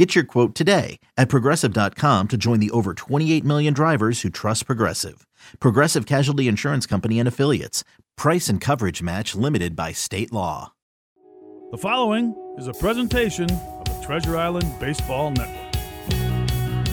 Get your quote today at progressive.com to join the over 28 million drivers who trust Progressive. Progressive Casualty Insurance Company and Affiliates. Price and coverage match limited by state law. The following is a presentation of the Treasure Island Baseball Network.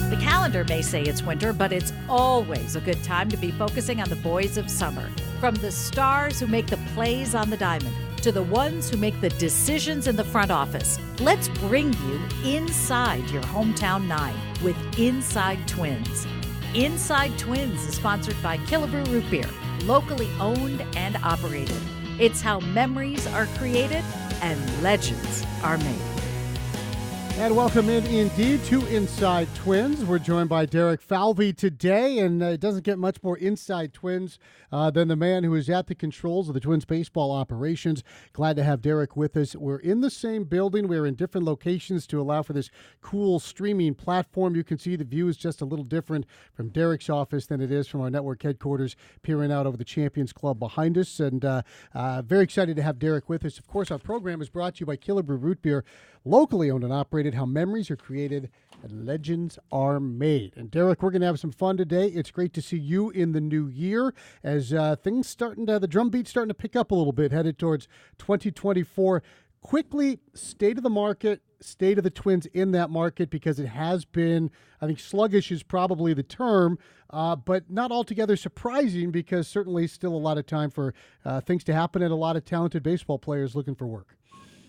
The calendar may say it's winter, but it's always a good time to be focusing on the boys of summer. From the stars who make the plays on the diamond to the ones who make the decisions in the front office, let's bring you inside your hometown nine with Inside Twins. Inside Twins is sponsored by Killebrew Root Beer, locally owned and operated. It's how memories are created and legends are made. And welcome in indeed to Inside Twins. We're joined by Derek Falvey today, and uh, it doesn't get much more Inside Twins uh, than the man who is at the controls of the Twins baseball operations. Glad to have Derek with us. We're in the same building. We're in different locations to allow for this cool streaming platform. You can see the view is just a little different from Derek's office than it is from our network headquarters, peering out over the Champions Club behind us. And uh, uh, very excited to have Derek with us. Of course, our program is brought to you by Killebrew Root Beer, locally owned and operated. How memories are created and legends are made. And Derek, we're going to have some fun today. It's great to see you in the new year as uh, things starting to, the drum beat's starting to pick up a little bit, headed towards 2024. Quickly, state of the market, state of the Twins in that market because it has been, I think, sluggish is probably the term, uh, but not altogether surprising because certainly still a lot of time for uh, things to happen and a lot of talented baseball players looking for work.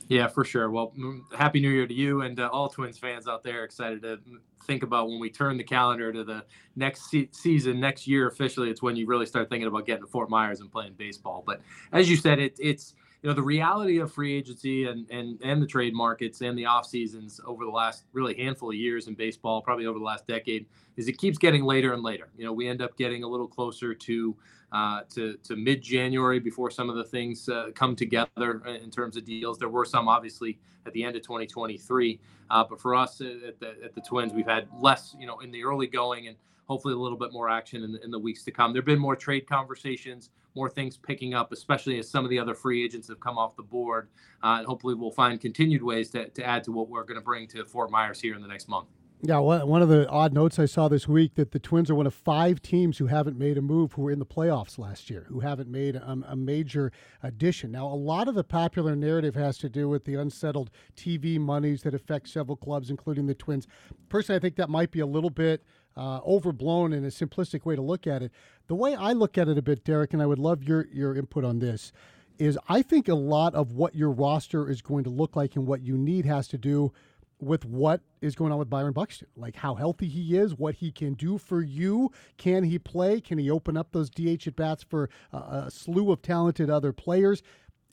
Yeah, for sure. Well, happy New Year to you and uh, all Twins fans out there. Excited to think about when we turn the calendar to the next se- season, next year officially. It's when you really start thinking about getting to Fort Myers and playing baseball. But as you said, it, it's you know the reality of free agency and and and the trade markets and the off seasons over the last really handful of years in baseball, probably over the last decade, is it keeps getting later and later. You know, we end up getting a little closer to uh, to, to mid January before some of the things uh, come together in terms of deals. There were some obviously at the end of 2023, uh, but for us at the, at the Twins, we've had less, you know, in the early going and hopefully a little bit more action in the, in the weeks to come. There have been more trade conversations, more things picking up, especially as some of the other free agents have come off the board. Uh, and hopefully we'll find continued ways to, to add to what we're going to bring to Fort Myers here in the next month. Yeah, one of the odd notes I saw this week that the Twins are one of five teams who haven't made a move who were in the playoffs last year, who haven't made a, a, major addition. Now, a lot of the popular narrative has to do with the unsettled TV monies that affect several clubs, including the Twins. Personally, I think that might be a little bit uh, overblown in a simplistic way to look at it. The way I look at it a bit, Derek, and I would love your your input on this, is I think a lot of what your roster is going to look like and what you need has to do with what is going on with Byron Buxton, like how healthy he is, what he can do for you. Can he play? Can he open up those DH at bats for a, a slew of talented other players?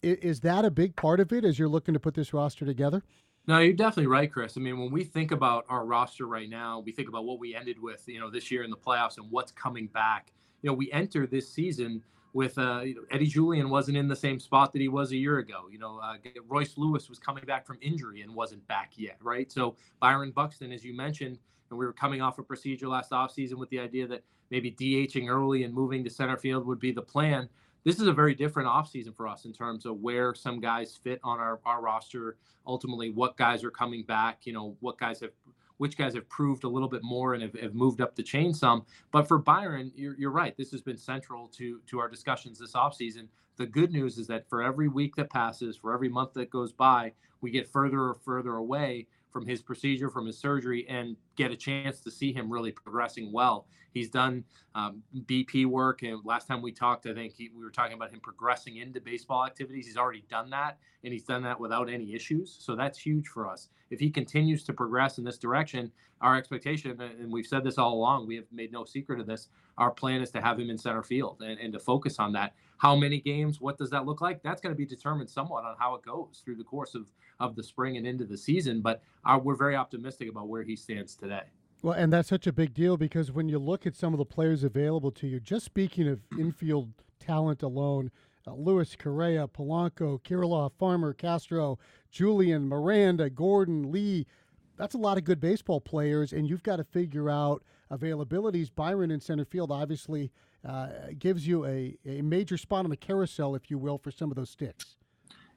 Is that a big part of it as you're looking to put this roster together? No, you're definitely right, Chris. I mean, when we think about our roster right now, we think about what we ended with, you know, this year in the playoffs and what's coming back. You know, we enter this season with uh, you know, Eddie Julien wasn't in the same spot that he was a year ago. You know, uh, Royce Lewis was coming back from injury and wasn't back yet, right? So Byron Buxton, as you mentioned, and we were coming off a procedure last offseason with the idea that maybe DHing early and moving to center field would be the plan. This is a very different offseason for us in terms of where some guys fit on our, our roster, ultimately what guys are coming back, you know, what guys have which guys have proved a little bit more and have, have moved up the chain some. But for Byron, you're, you're right. This has been central to to our discussions this offseason. The good news is that for every week that passes, for every month that goes by, we get further or further away from his procedure, from his surgery, and get a chance to see him really progressing well. He's done um, BP work, and last time we talked, I think he, we were talking about him progressing into baseball activities. He's already done that, and he's done that without any issues. So that's huge for us. If he continues to progress in this direction, our expectation, and we've said this all along, we have made no secret of this. Our plan is to have him in center field and, and to focus on that. How many games? What does that look like? That's going to be determined somewhat on how it goes through the course of of the spring and into the season. But uh, we're very optimistic about where he stands today. Well, and that's such a big deal because when you look at some of the players available to you, just speaking of infield talent alone. Uh, Lewis, Correa, Polanco, Kirilloff, Farmer, Castro, Julien, Miranda, Gordon, Lee. That's a lot of good baseball players, and you've got to figure out availabilities. Byron in center field obviously uh, gives you a, a major spot on the carousel, if you will, for some of those sticks.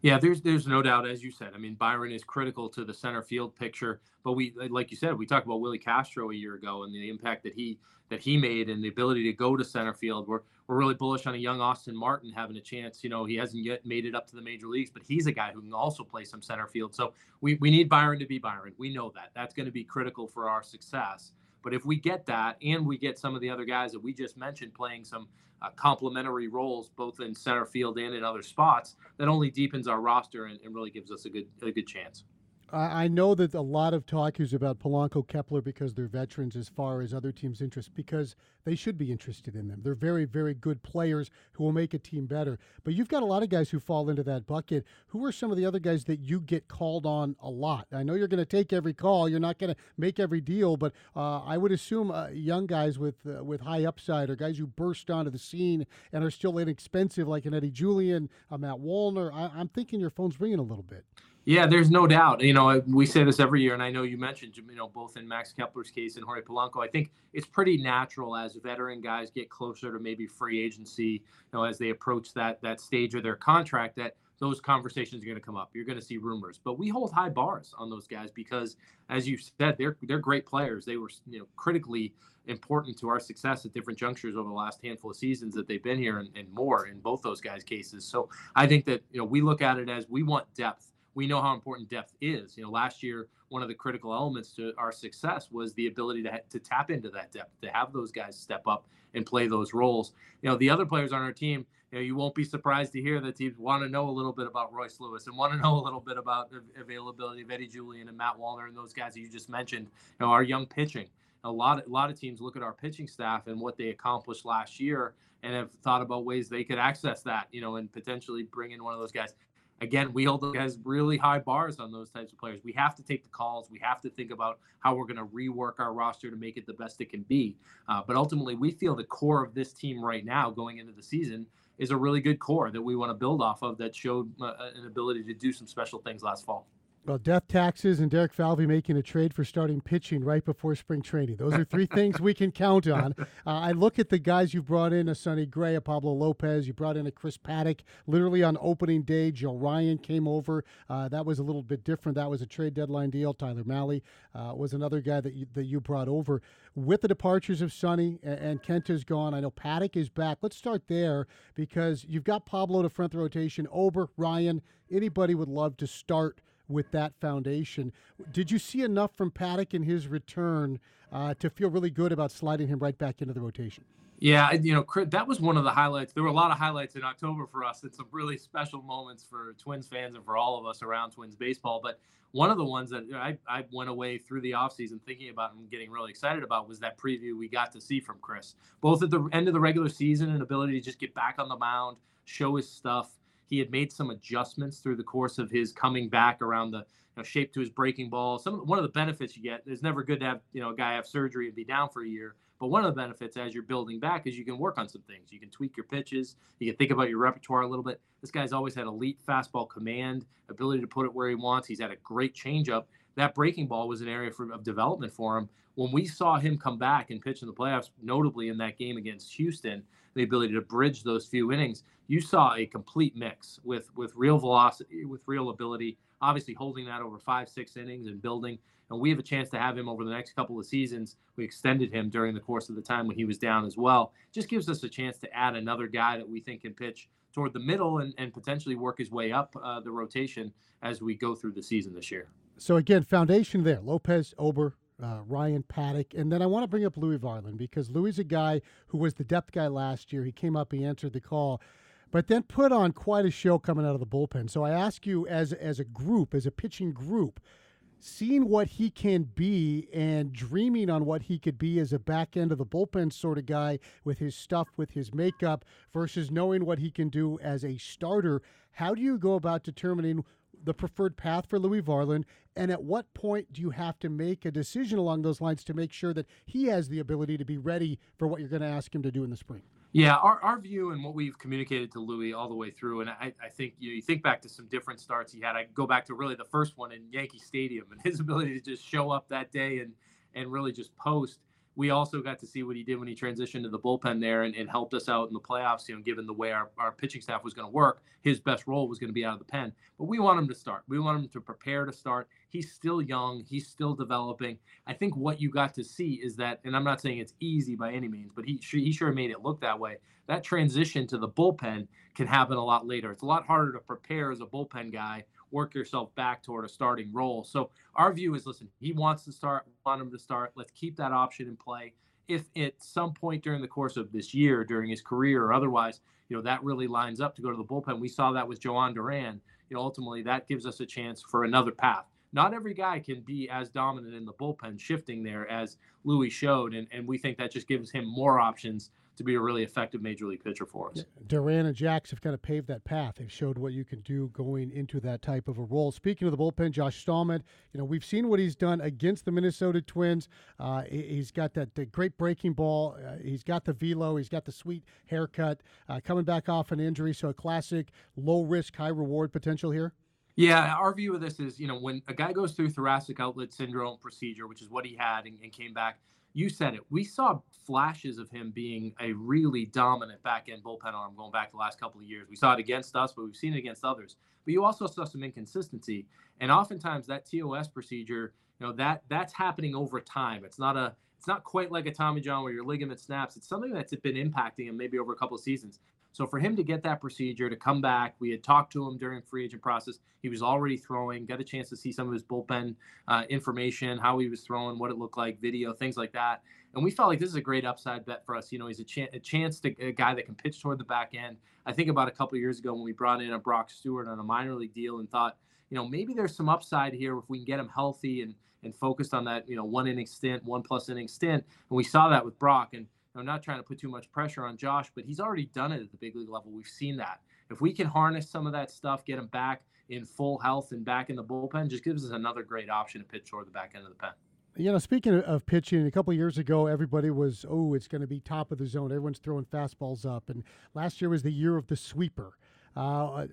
Yeah, there's there's no doubt, as you said. I mean, Byron is critical to the center field picture. But we, like you said, we talked about Willie Castro a year ago and the impact that he that he made and the ability to go to center field. We're we're really bullish on a young Austin Martin having a chance. You know, he hasn't yet made it up to the major leagues, but he's a guy who can also play some center field. So we we need Byron to be Byron. We know that. That's going to be critical for our success. But if we get that and we get some of the other guys that we just mentioned playing some uh, complementary roles, both in center field and in other spots, that only deepens our roster and, and really gives us a good a good chance. I know that a lot of talk is about Polanco Kepler because they're veterans as far as other teams' interest, because they should be interested in them. They're very, very good players who will make a team better. But you've got a lot of guys who fall into that bucket. Who are some of the other guys that you get called on a lot? I know you're going to take every call. You're not going to make every deal, but uh, I would assume uh, young guys with uh, with high upside or guys who burst onto the scene and are still inexpensive, like an Eddie Julien, a Matt Wallner. I, I'm thinking your phone's ringing a little bit. Yeah, there's no doubt. You know, we say this every year, and I know you mentioned, you know, both in Max Kepler's case and Jorge Polanco. I think it's pretty natural as veteran guys get closer to maybe free agency, you know, as they approach that that stage of their contract, that those conversations are going to come up. You're going to see rumors, but we hold high bars on those guys because, as you said, they're they're great players. They were, you know, critically important to our success at different junctures over the last handful of seasons that they've been here, and, and more in both those guys' cases. So I think that you know we look at it as we want depth we know how important depth is. You know, last year, one of the critical elements to our success was the ability to, to tap into that depth, to have those guys step up and play those roles. You know, the other players on our team, you know, you won't be surprised to hear that teams want to know a little bit about Royce Lewis and want to know a little bit about the availability of Eddie Julien and Matt Wallner and those guys that you just mentioned. You know, our young pitching. A lot, a lot of teams look at our pitching staff and what they accomplished last year, and have thought about ways they could access that. You know, and potentially bring in one of those guys again, we hold guys really high bars on those types of players. We have to take the calls. We have to think about how we're going to rework our roster to make it the best it can be. Uh, but ultimately, we feel the core of this team right now going into the season is a really good core that we want to build off of that showed uh, an ability to do some special things last fall. Well, death taxes and Derek Falvey making a trade for starting pitching right before spring training. Those are three things we can count on. Uh, I look at the guys you've brought in, a Sonny Gray, a Pablo Lopez. You brought in a Chris Paddack literally on opening day. Joe Ryan came over. Uh, that was a little bit different. That was a trade deadline deal. Tyler Mahle uh, was another guy that you, that you brought over. With the departures of Sonny and, and Kent is gone, I know Paddack is back. Let's start there because you've got Pablo to front the rotation. Ober, Ryan, anybody would love to start – with that foundation. Did you see enough from Paddack in his return uh, to feel really good about sliding him right back into the rotation? Yeah, you know, that was one of the highlights. There were a lot of highlights in October for us and some really special moments for Twins fans and for all of us around Twins baseball. But one of the ones that I, I went away through the offseason thinking about and getting really excited about was that preview we got to see from Chris, both at the end of the regular season and ability to just get back on the mound, show his stuff. He had made some adjustments through the course of his coming back around the you know, shape to his breaking ball. Some one of the benefits you get is never good to have you know a guy have surgery and be down for a year. But one of the benefits as you're building back is you can work on some things. You can tweak your pitches. You can think about your repertoire a little bit. This guy's always had elite fastball command, ability to put it where he wants. He's had a great changeup. That breaking ball was an area for, of development for him. When we saw him come back and pitch in the playoffs, notably in that game against Houston, the ability to bridge those few innings, you saw a complete mix with with real velocity, with real ability. Obviously, holding that over five, six innings and building. And we have a chance to have him over the next couple of seasons. We extended him during the course of the time when he was down as well. Just gives us a chance to add another guy that we think can pitch toward the middle and, and potentially work his way up uh, the rotation as we go through the season this year. So again, foundation there: Lopez, Ober, uh, Ryan Paddack. And then I want to bring up Louie Varland because Louie is a guy who was the depth guy last year. He came up, he answered the call, but then put on quite a show coming out of the bullpen. So I ask you, as, as a group, as a pitching group, seeing what he can be and dreaming on what he could be as a back end of the bullpen sort of guy with his stuff, with his makeup, versus knowing what he can do as a starter. How do you go about determining the preferred path for Louie Varland? And at what point do you have to make a decision along those lines to make sure that he has the ability to be ready for what you're going to ask him to do in the spring? Yeah, our, our view and what we've communicated to Louie all the way through, and I, I think you, know, you think back to some different starts he had. I go back to really the first one in Yankee Stadium and his ability to just show up that day and and really just post we also got to see what he did when he transitioned to the bullpen there and, and helped us out in the playoffs. You know, given the way our, our pitching staff was going to work, his best role was going to be out of the pen. But we want him to start. We want him to prepare to start. He's still young. He's still developing. I think what you got to see is that, and I'm not saying it's easy by any means, but he he sure made it look that way. That transition to the bullpen can happen a lot later. It's a lot harder to prepare as a bullpen guy work yourself back toward a starting role. So our view is listen, he wants to start, want him to start. Let's keep that option in play. If at some point during the course of this year, during his career or otherwise, you know, that really lines up to go to the bullpen. We saw that with Jhoan Duran. You know, ultimately that gives us a chance for another path. Not every guy can be as dominant in the bullpen shifting there as Louie showed. And, and we think that just gives him more options to be a really effective major league pitcher for us. Duran and Jax have kind of paved that path. They've showed what you can do going into that type of a role. Speaking of the bullpen, Josh Staumont, you know we've seen what he's done against the Minnesota Twins. Uh, he's got that great breaking ball. Uh, he's got the velo. He's got the sweet haircut. Uh, coming back off an injury, so a classic low risk, high reward potential here. Yeah, our view of this is, you know, when a guy goes through thoracic outlet syndrome procedure, which is what he had and, and came back, you said it. We saw flashes of him being a really dominant back end bullpen arm going back the last couple of years. We saw it against us, but we've seen it against others. But you also saw some inconsistency, and oftentimes that TOS procedure, you know, that that's happening over time. It's not a it's not quite like a Tommy John where your ligament snaps. It's something that's been impacting him maybe over a couple of seasons. So for him to get that procedure to come back, we had talked to him during free agent process. He was already throwing, got a chance to see some of his bullpen uh, information, how he was throwing, what it looked like, video, things like that. And we felt like this is a great upside bet for us. You know, he's a, ch- a chance to a guy that can pitch toward the back end. I think about a couple years ago when we brought in a Brock Stewart on a minor league deal and thought, you know, maybe there's some upside here if we can get him healthy and and focused on that, you know, one inning stint, one plus inning stint. And we saw that with Brock. And I'm not trying to put too much pressure on Josh, but he's already done it at the big league level. We've seen that. If we can harness some of that stuff, get him back in full health and back in the bullpen, just gives us another great option to pitch toward the back end of the pen. You know, speaking of pitching, a couple years ago, everybody was, oh, it's going to be top of the zone. Everyone's throwing fastballs up. And last year was the year of the sweeper. Uh,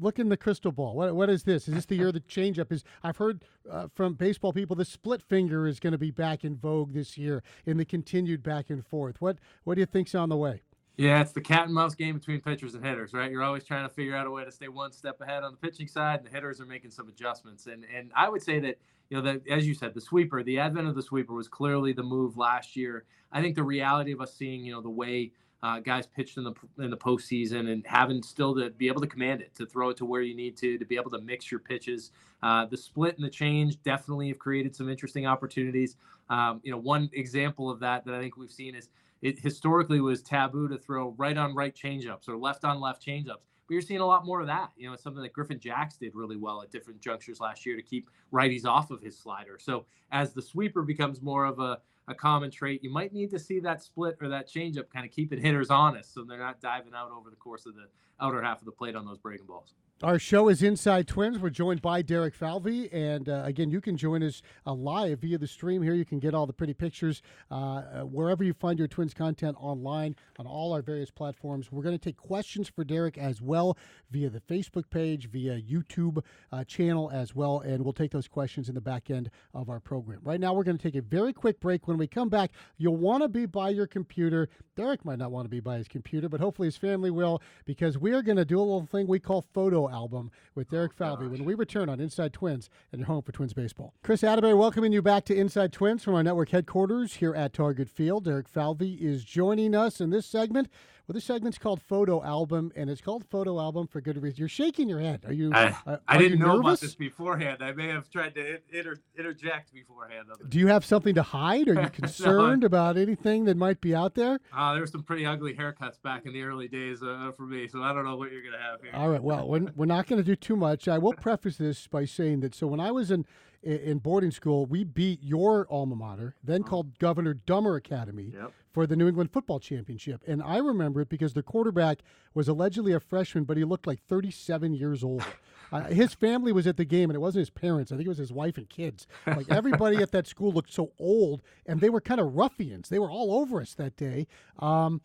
look in the crystal ball. What what is this? Is this the year the changeup is? I've heard uh, from baseball people the split finger is going to be back in vogue this year in the continued back and forth. What what do you think's on the way? Yeah, it's the cat and mouse game between pitchers and hitters, right? You're always trying to figure out a way to stay one step ahead on the pitching side, and the hitters are making some adjustments. And and I would say that you know that as you said, the sweeper, the advent of the sweeper was clearly the move last year. I think the reality of us seeing you know the way uh, guys pitched in the in the postseason and having still to be able to command it, to throw it to where you need to, to be able to mix your pitches. Uh, the split and the change definitely have created some interesting opportunities. Um, you know, one example of that that I think we've seen is it historically was taboo to throw right on right changeups or left on left changeups. But you're seeing a lot more of that. You know, it's something that Griffin Jax did really well at different junctures last year to keep righties off of his slider. So as the sweeper becomes more of a a common trait. You might need to see that split or that changeup kind of keeping hitters honest so they're not diving out over the course of the outer half of the plate on those breaking balls. Our show is Inside Twins. We're joined by Derek Falvey. And uh, again, you can join us uh, live via the stream here. You can get all the pretty pictures uh, uh wherever you find your Twins content online on all our various platforms. We're going to take questions for Derek as well via the Facebook page, via YouTube uh, channel as well. And we'll take those questions in the back end of our program. Right now, we're going to take a very quick break. When we come back, you'll want to be by your computer. Derek might not want to be by his computer, but hopefully his family will because we are going to do a little thing we call photo album with Derek oh, Falvey when we return on Inside Twins and your home for Twins baseball. Kris Atteberry welcoming you back to Inside Twins from our network headquarters here at Target Field. Derek Falvey is joining us in this segment. Well, this segment's called Photo Album, and it's called Photo Album for good reason. You're shaking your head. Are you? I, uh, I didn't know about this beforehand. I may have tried to inter- interject beforehand. Do you have something to hide? Are you concerned no, about anything that might be out there? Uh, there were some pretty ugly haircuts back in the early days uh, for me, so I don't know what you're going to have here. All right. Well, we're, we're not going to do too much. I will preface this by saying that so when I was in in boarding school, we beat your alma mater, then oh. called Governor Dummer Academy, yep. for the New England Football Championship. And I remember it because the quarterback was allegedly a freshman, but he looked like 37 years old. Uh, his family was at the game, and it wasn't his parents. I think it was his wife and kids. Like everybody at that school looked so old, and they were kind of ruffians. They were all over us that day. Um,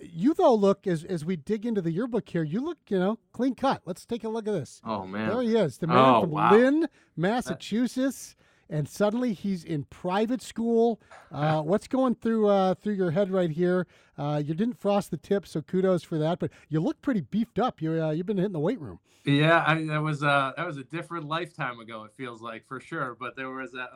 You though look as as we dig into the yearbook here, you look you know clean cut. Let's take a look at this. Oh man, there he is, the man oh, from wow. Lynn, Massachusetts, and suddenly he's in private school. Uh, what's going through uh, through your head right here? Uh, you didn't frost the tip, so kudos for that. But you look pretty beefed up. You uh, you've been hitting the weight room. Yeah, I, that was uh, that was a different lifetime ago. It feels like for sure. But there was a,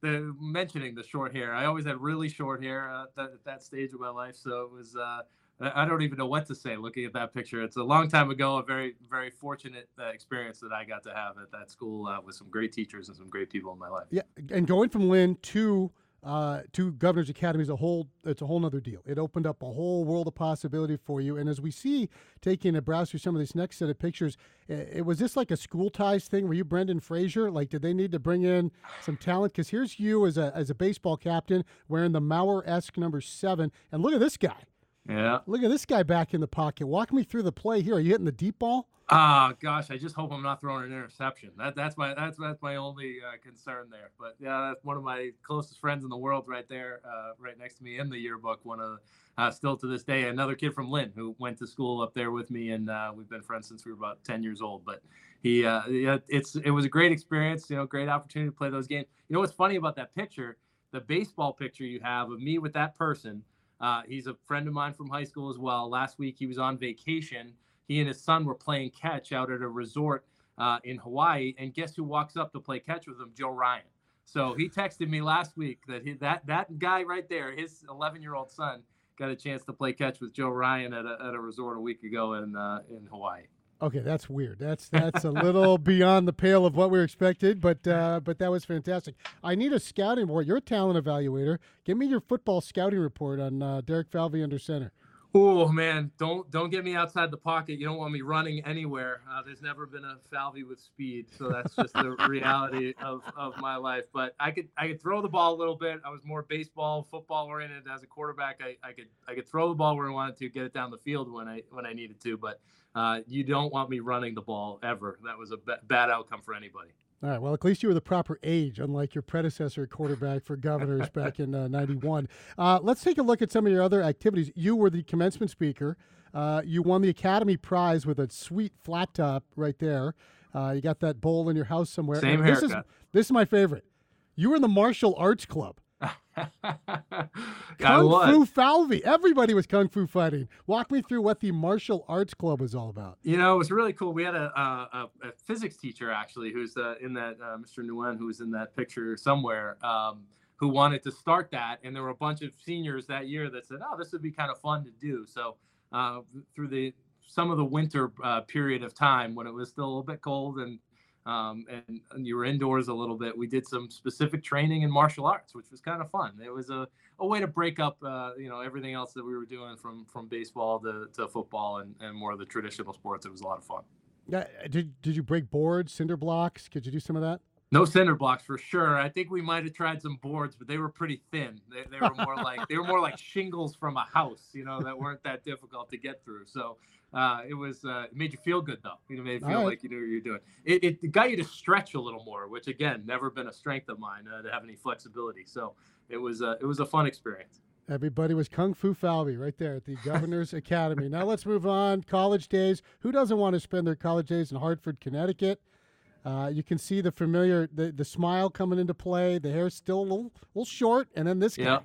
the mentioning the short hair. I always had really short hair uh, that, at that stage of my life, so it was. Uh, I don't even know what to say looking at that picture. It's a long time ago, a very, very fortunate uh, experience that I got to have at that school uh, with some great teachers and some great people in my life. Yeah, and going from Lynn to uh, to Governor's Academy is a whole it's a whole nother deal. It opened up a whole world of possibility for you. And as we see, taking a browse through some of these next set of pictures, it, it was this like a school ties thing? Were you Brendan Fraser? Like, did they need to bring in some talent? Because here's you as a as a baseball captain wearing the Mauer esque number seven, and look at this guy. Yeah. Look at this guy back in the pocket. Walk me through the play here. Are you hitting the deep ball? Ah, gosh, I just hope I'm not throwing an interception. That that's my that's that's my only uh, concern there. But yeah, that's one of my closest friends in the world, right there, uh, right next to me in the yearbook. One of uh, still to this day, another kid from Lynn who went to school up there with me, and uh, we've been friends since we were about ten years old. But he, uh, yeah, it's it was a great experience. You know, great opportunity to play those games. You know what's funny about that picture? The baseball picture you have of me with that person. Uh, he's a friend of mine from high school as well. Last week he was on vacation he and his son were playing catch out at a resort uh, in Hawaii. And guess who walks up to play catch with him? Joe Ryan. So he texted me last week that he, that that guy right there, his 11 year old son, got a chance to play catch with Joe Ryan at a, at a resort a week ago in uh, in Hawaii. Okay, that's weird. That's that's a little beyond the pale of what we expected, but uh, but that was fantastic. I need a scouting report. You're a talent evaluator. Give me your football scouting report on uh, Derek Falvey under center. Oh man, don't don't get me outside the pocket. You don't want me running anywhere. Uh, there's never been a Falvey with speed, so that's just the reality of, of my life. But I could I could throw the ball a little bit. I was more baseball, football oriented as a quarterback. I, I could I could throw the ball where I wanted to, get it down the field when I when I needed to. But uh, you don't want me running the ball ever. That was a b- bad outcome for anybody. All right. Well, at least you were the proper age, unlike your predecessor quarterback for governors back in '91. Uh, uh, let's take a look at some of your other activities. You were the commencement speaker. Uh, you won the Academy Prize with a sweet flat top right there. Uh, you got that bowl in your house somewhere. Same this haircut. is this is my favorite. You were in the martial arts club. Kung Fu Falvey. Everybody was kung fu fighting. Walk me through what the martial arts club is all about. You know, it was really cool. We had a, a, a physics teacher actually, who's uh, in that uh, Mr. Nguyen, who's in that picture somewhere, um, who wanted to start that, and there were a bunch of seniors that year that said, "Oh, this would be kind of fun to do." So uh, through the some of the winter uh, period of time when it was still a little bit cold and um, and, and, you were indoors a little bit. We did some specific training in martial arts, which was kind of fun. It was a, a way to break up, uh, you know, everything else that we were doing from from baseball to, to football and, and more of the traditional sports. It was a lot of fun. Yeah, did did you break boards, cinder blocks? Could you do some of that? No cinder blocks for sure. I think we might have tried some boards, but they were pretty thin. They, they were more like they were more like shingles from a house, you know, that weren't that difficult to get through. So uh, it was uh, it made you feel good though. You know, made you feel right. like you knew what you're doing. It, it got you to stretch a little more, which again, never been a strength of mine uh, to have any flexibility. So it was uh, it was a fun experience. Everybody was Kung Fu Falvey right there at the Governor's Academy. Now let's move on. College days. Who doesn't want to spend their college days in Hartford, Connecticut? Uh, you can see the familiar, the, the smile coming into play. The hair's still a little, little short, and then this guy.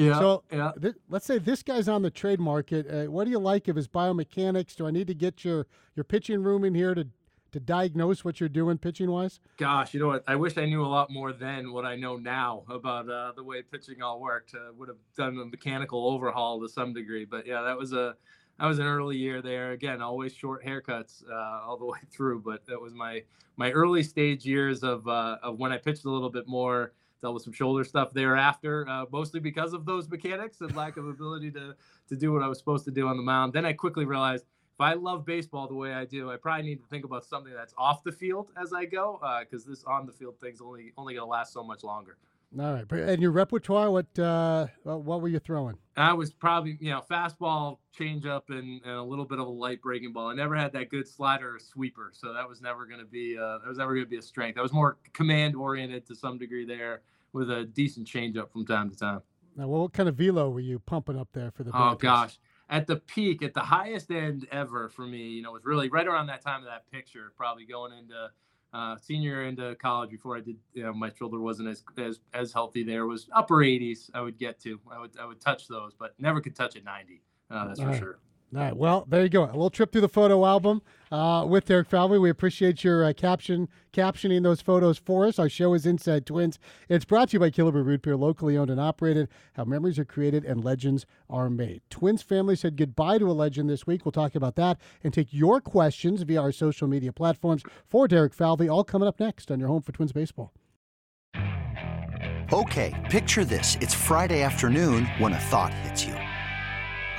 Yeah. Yeah. So yeah. Th- let's say this guy's on the trade market. Uh, what do you like of his biomechanics? Do I need to get your your pitching room in here to to diagnose what you're doing pitching wise? Gosh, you know what? I wish I knew a lot more then what I know now about uh, the way pitching all worked. Uh, would have done a mechanical overhaul to some degree, but yeah, that was a that was an early year there. Again, always short haircuts uh, all the way through, but that was my my early stage years of uh, of when I pitched a little bit more dealt with some shoulder stuff thereafter, uh, mostly because of those mechanics and lack of ability to to do what I was supposed to do on the mound. Then I quickly realized if I love baseball the way I do, I probably need to think about something that's off the field as I go, because uh, this on the field thing's only only gonna last so much longer. All right, and your repertoire, what uh, what were you throwing? I was probably you know fastball, changeup, and, and a little bit of a light breaking ball. I never had that good slider or sweeper, so that was never going to be uh, that was never going to be a strength. I was more command oriented to some degree there, with a decent changeup from time to time. Now, what kind of velo were you pumping up there for the? Oh gosh, at the peak, at the highest end ever for me, you know, was really right around that time of that picture, probably going into uh, senior into college before I did, you know, my shoulder wasn't as, as, as healthy there was upper 80s. I would get to, I would, I would touch those, but never could touch a 90. Uh, that's All for right. sure. All right. Well, there you go. A little trip through the photo album uh, with Derek Falvey. We appreciate your uh, caption captioning those photos for us. Our show is Inside Twins. It's brought to you by Killebrew Root Beer, locally owned and operated. How memories are created and legends are made. Twins family said goodbye to a legend this week. We'll talk about that and take your questions via our social media platforms for Derek Falvey. All coming up next on your home for Twins baseball. Okay, picture this: it's Friday afternoon when a thought hits you.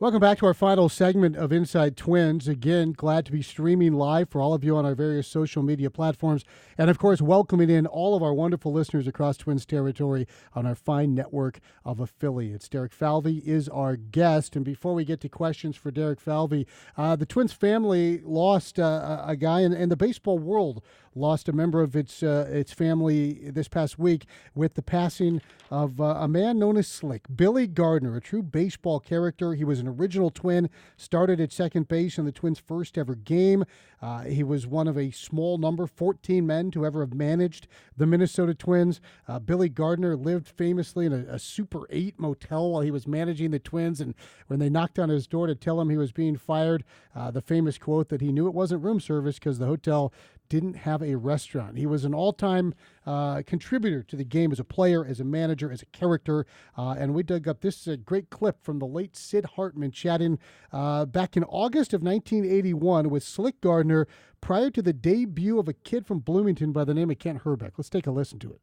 Welcome back to our final segment of Inside Twins. Again, glad to be streaming live for all of you on our various social media platforms. And of course, welcoming in all of our wonderful listeners across Twins territory on our fine network of affiliates. Derek Falvey is our guest. And before we get to questions for Derek Falvey, uh, the Twins family lost uh, a guy in, in the baseball world lost a member of its uh, its family this past week with the passing of uh, a man known as Slick, Billy Gardner, a true baseball character. He was an original Twin, started at second base in the Twins' first ever game. Uh, he was one of a small number, 14 men to ever have managed the Minnesota Twins. Uh, Billy Gardner lived famously in a, a Super 8 motel while he was managing the Twins, and when they knocked on his door to tell him he was being fired, uh, the famous quote that he knew it wasn't room service because the hotel didn't have a restaurant. He was an all time uh, contributor to the game as a player, as a manager, as a character. Uh, and we dug up this uh, great clip from the late Sid Hartman chatting uh, back in August of 1981 with Slick Gardner prior to the debut of a kid from Bloomington by the name of Kent Hrbek. Let's take a listen to it.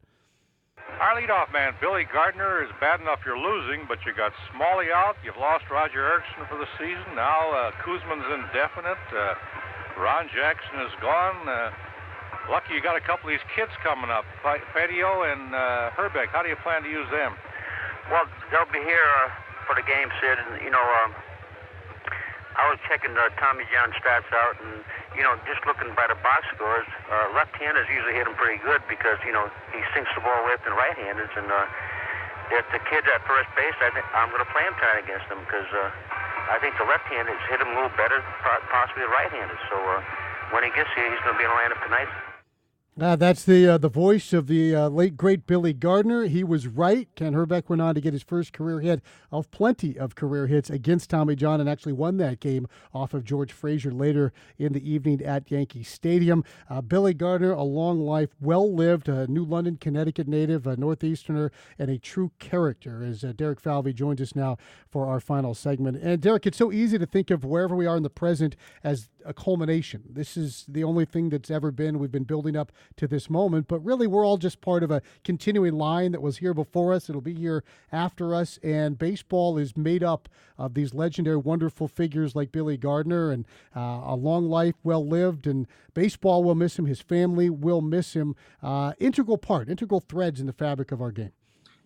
Our leadoff man, Billy Gardner, is bad enough you're losing, but you got Smalley out. You've lost Roger Erickson for the season. Now uh, Koosman's indefinite. Ron Jackson is gone. Uh, lucky you got a couple of these kids coming up, Faedo and uh, Hrbek. How do you plan to use them? Well, they'll be here uh, for the game, Sid. And you know, um, I was checking uh, Tommy John stats out, and you know, just looking by the box scores, uh, left-handers usually hit him pretty good because you know he sinks the ball left and right-handers, and uh, if the kids at first base, I think I'm going to play him tight against them because. Uh, I think the left-handed hit him a little better, possibly the right-handed. So uh, when he gets here, he's going to be in the lineup tonight. Uh, that's the uh, the voice of the uh, late great Billy Gardner. He was right. Ken Hrbek went on to get his first career hit of plenty of career hits against Tommy John and actually won that game off of George Frazier later in the evening at Yankee Stadium. Uh, Billy Gardner, a long life, well lived, a New London, Connecticut native, a Northeasterner, and a true character. As uh, Derek Falvey joins us now for our final segment. And Derek, it's so easy to think of wherever we are in the present as a culmination. This is the only thing that's ever been. We've been building up to this moment, but really we're all just part of a continuing line that was here before us. It'll be here after us. And baseball is made up of these legendary, wonderful figures like Billy Gardner and uh, a long life well lived. And baseball will miss him. His family will miss him. Uh, integral part, integral threads in the fabric of our game.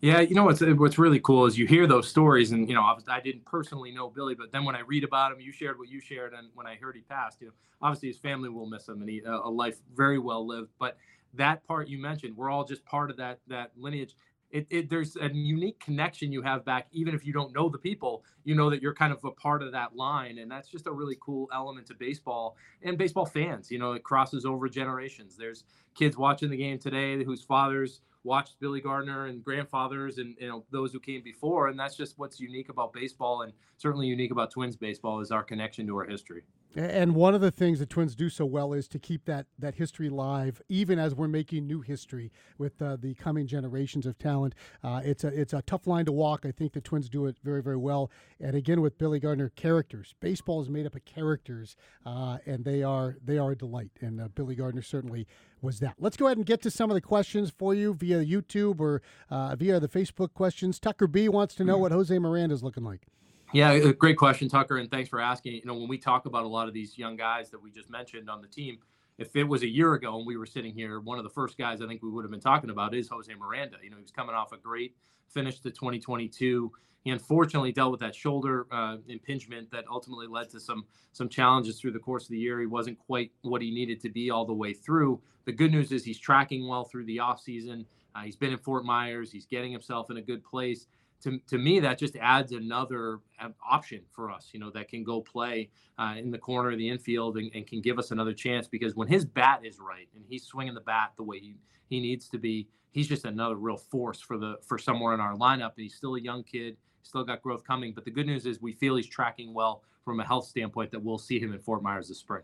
Yeah, you know what's eh, what's really cool is you hear those stories, and you know I, I, didn't personally know Billy, but then when I read about him, you shared what you shared, and when I heard he passed, you know obviously his family will miss him, and he a life very well lived. But that part you mentioned, we're all just part of that that lineage. It, it, there's a unique connection you have back, even if you don't know the people, you know that you're kind of a part of that line, and that's just a really cool element to baseball and baseball fans. You know, it crosses over generations. There's kids watching the game today whose fathers watched Billy Gardner and grandfathers and you know those who came before, and that's just what's unique about baseball, and certainly unique about Twins baseball is our connection to our history. And one of the things the Twins do so well is to keep that that history live, even as we're making new history with uh, the coming generations of talent. Uh, it's a it's a tough line to walk. I think the Twins do it very very well. And again, with Billy Gardner, characters. Baseball is made up of characters, uh, and they are they are a delight. And uh, Billy Gardner certainly was that. Let's go ahead and get to some of the questions for you via YouTube or uh, via the Facebook questions. Tucker B wants to know what Jose Miranda is looking like. Yeah, uh, great question, Tucker, and thanks for asking. You know, when we talk about a lot of these young guys that we just mentioned on the team, if it was a year ago and we were sitting here, one of the first guys I think we would have been talking about is Jose Miranda. You know, he was coming off a great finish to 2022. He unfortunately dealt with that shoulder uh, impingement that ultimately led to some some challenges through the course of the year. He wasn't quite what he needed to be all the way through. The good news is he's tracking well through the offseason. Uh, he's been in Fort Myers. He's getting himself in a good place to, to me, that just adds another uh, option for us, you know, that can go play uh, in the corner of the infield and, and, can give us another chance because when his bat is right and he's swinging the bat the way he, he needs to be, he's just another real force for the for somewhere in our lineup. And he's still a young kid, still got growth coming. But the good news is we feel he's tracking well from a health standpoint that we'll see him in Fort Myers this spring.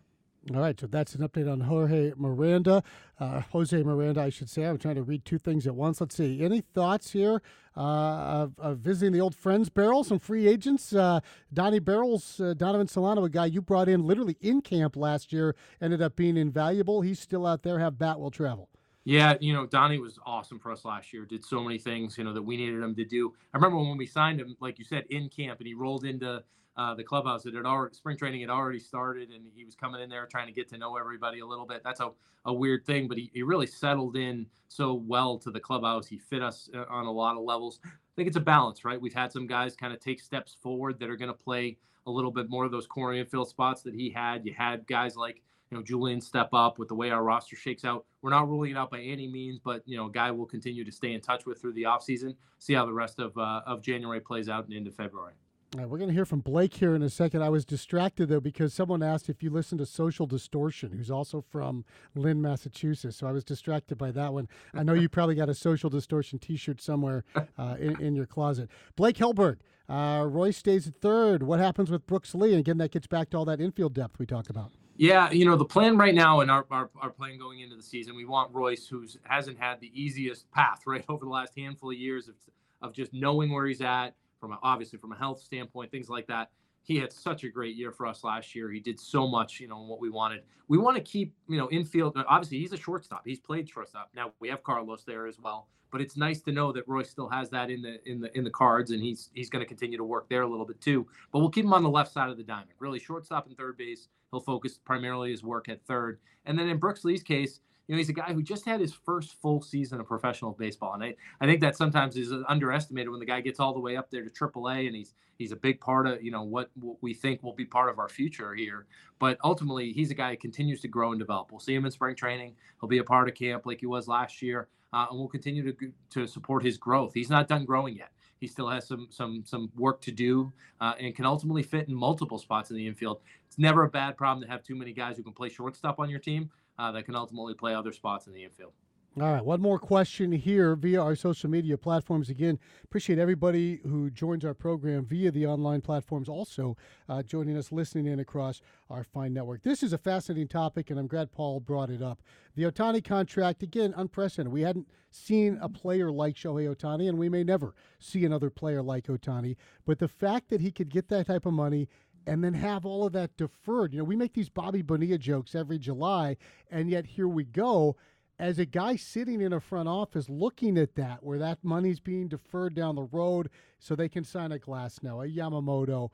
All right, so that's an update on Jorge Miranda, uh, Jose Miranda, I should say. I'm trying to read two things at once. Let's see. Any thoughts here uh, of, of, visiting the old friends barrel? Some free agents. Uh, Donnie Barrels, uh, Donovan Solano, a guy you brought in literally in camp last year, ended up being invaluable. He's still out there. Have bat will travel. Yeah, you know, Donnie was awesome for us last year. Did so many things, you know, that we needed him to do. I remember when we signed him, like you said, in camp, and he rolled into uh, the clubhouse. It had already spring training had already started, and he was coming in there trying to get to know everybody a little bit. That's a, a weird thing, but he, he really settled in so well to the clubhouse. He fit us uh, on a lot of levels. I think it's a balance, right? We've had some guys kind of take steps forward that are going to play a little bit more of those corner infield spots that he had. You had guys like you know Julien step up with the way our roster shakes out. We're not ruling it out by any means, but you know, guy will continue to stay in touch with through the offseason, see how the rest of uh, of January plays out and into February. All right, we're going to hear from Blake here in a second. I was distracted though because someone asked if you listen to Social Distortion, who's also from Lynn, Massachusetts. So I was distracted by that one. I know you probably got a Social Distortion T-shirt somewhere uh, in, in, your closet. Blake Helberg, uh, Roy stays at third. What happens with Brooks Lee? And again, that gets back to all that infield depth we talk about. Yeah, you know the plan right now and our, our, our plan going into the season, we want Royce, who hasn't had the easiest path right over the last handful of years of of just knowing where he's at from a, obviously from a health standpoint, things like that. He had such a great year for us last year. He did so much, you know, what we wanted. We want to keep, you know, infield. Obviously, he's a shortstop. He's played shortstop. Now we have Carlos there as well, but it's nice to know that Roy still has that in the in the in the cards, and he's he's going to continue to work there a little bit too. But we'll keep him on the left side of the diamond. Really, shortstop and third base. He'll focus primarily his work at third, and then in Brooks Lee's case, you know, he's a guy who just had his first full season of professional baseball, and I, I think that sometimes is underestimated when the guy gets all the way up there to AAA, and he's he's a big part of you know what, what we think will be part of our future here. But ultimately, he's a guy who continues to grow and develop. We'll see him in spring training. He'll be a part of camp like he was last year, uh, and we'll continue to to support his growth. He's not done growing yet. He still has some some some work to do, uh, and can ultimately fit in multiple spots in the infield. It's never a bad problem to have too many guys who can play shortstop on your team uh, that can ultimately play other spots in the infield. All right, one more question here via our social media platforms. Again, appreciate everybody who joins our program via the online platforms, also uh, joining us, listening in across our fine network. This is a fascinating topic, and I'm glad Paul brought it up. The Ohtani contract, again, unprecedented. We hadn't seen a player like Shohei Ohtani, and we may never see another player like Ohtani. But the fact that he could get that type of money and then have all of that deferred. You know, we make these Bobby Bonilla jokes every July, and yet here we go. As a guy sitting in a front office looking at that, where that money's being deferred down the road so they can sign a Glasnow, a Yamamoto,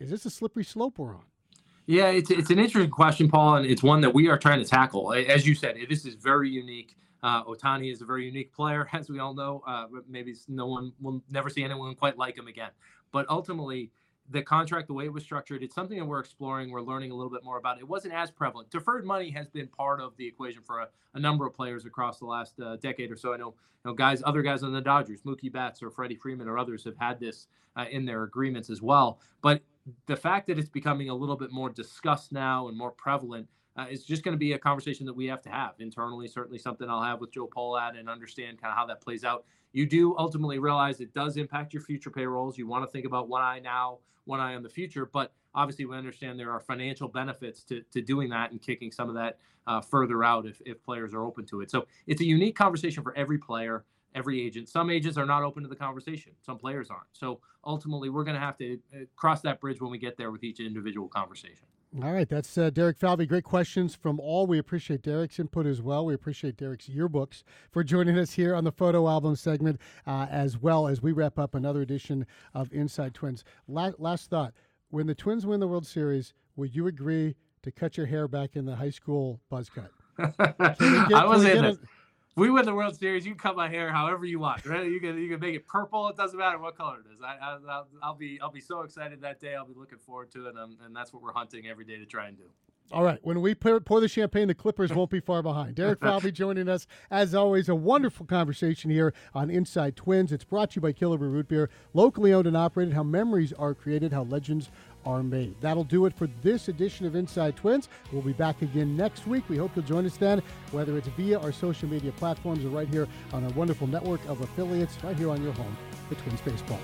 is this a slippery slope we're on? Yeah, it's, it's an interesting question, Paul, and it's one that we are trying to tackle. As you said, this is very unique. Uh, Ohtani is a very unique player, as we all know. Uh, maybe no one will never see anyone quite like him again. But ultimately, the contract, the way it was structured, it's something that we're exploring. We're learning a little bit more about. It wasn't as prevalent. Deferred money has been part of the equation for a, a number of players across the last uh, decade or so. I know, you know, guys, other guys on the Dodgers, Mookie Betts or Freddie Freeman or others have had this uh, in their agreements as well. But the fact that it's becoming a little bit more discussed now and more prevalent uh, is just going to be a conversation that we have to have internally. Certainly, something I'll have with Joe Pohlad and understand kind of how that plays out. You do ultimately realize it does impact your future payrolls. You want to think about one eye now, one eye on the future. But obviously we understand there are financial benefits to, to doing that and kicking some of that uh, further out if, if players are open to it. So it's a unique conversation for every player, every agent. Some agents are not open to the conversation. Some players aren't. So ultimately, we're going to have to uh, cross that bridge when we get there with each individual conversation. All right, that's uh, Derek Falvey. Great questions from all. We appreciate Derek's input as well. We appreciate Derek's yearbooks for joining us here on the photo album segment, uh, as well as we wrap up another edition of Inside Twins. La- last thought: When the Twins win the World Series, would you agree to cut your hair back in the high school buzz cut? Get, I was in it we win the World Series, you can cut my hair however you want. Right? You can you can make it purple. It doesn't matter what color it is. I, I will be I'll be so excited that day. I'll be looking forward to it, and, and that's what we're hunting every day to try and do. All right. When we pour, pour the champagne, the Clippers won't be far behind. Derek Falvey joining us. As always, a wonderful conversation here on Inside Twins. It's brought to you by Killebrew Root Beer, locally owned and operated. How memories are created, how legends are made. That'll do it for this edition of Inside Twins. We'll be back again next week. We hope you'll join us then, whether it's via our social media platforms or right here on our wonderful network of affiliates, right here on your home, the Twins Baseball.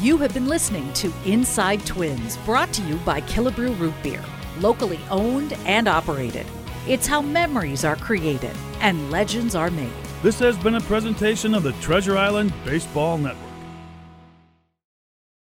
You have been listening to Inside Twins, brought to you by Killebrew Root Beer, locally owned and operated. It's how memories are created and legends are made. This has been a presentation of the Treasure Island Baseball Network.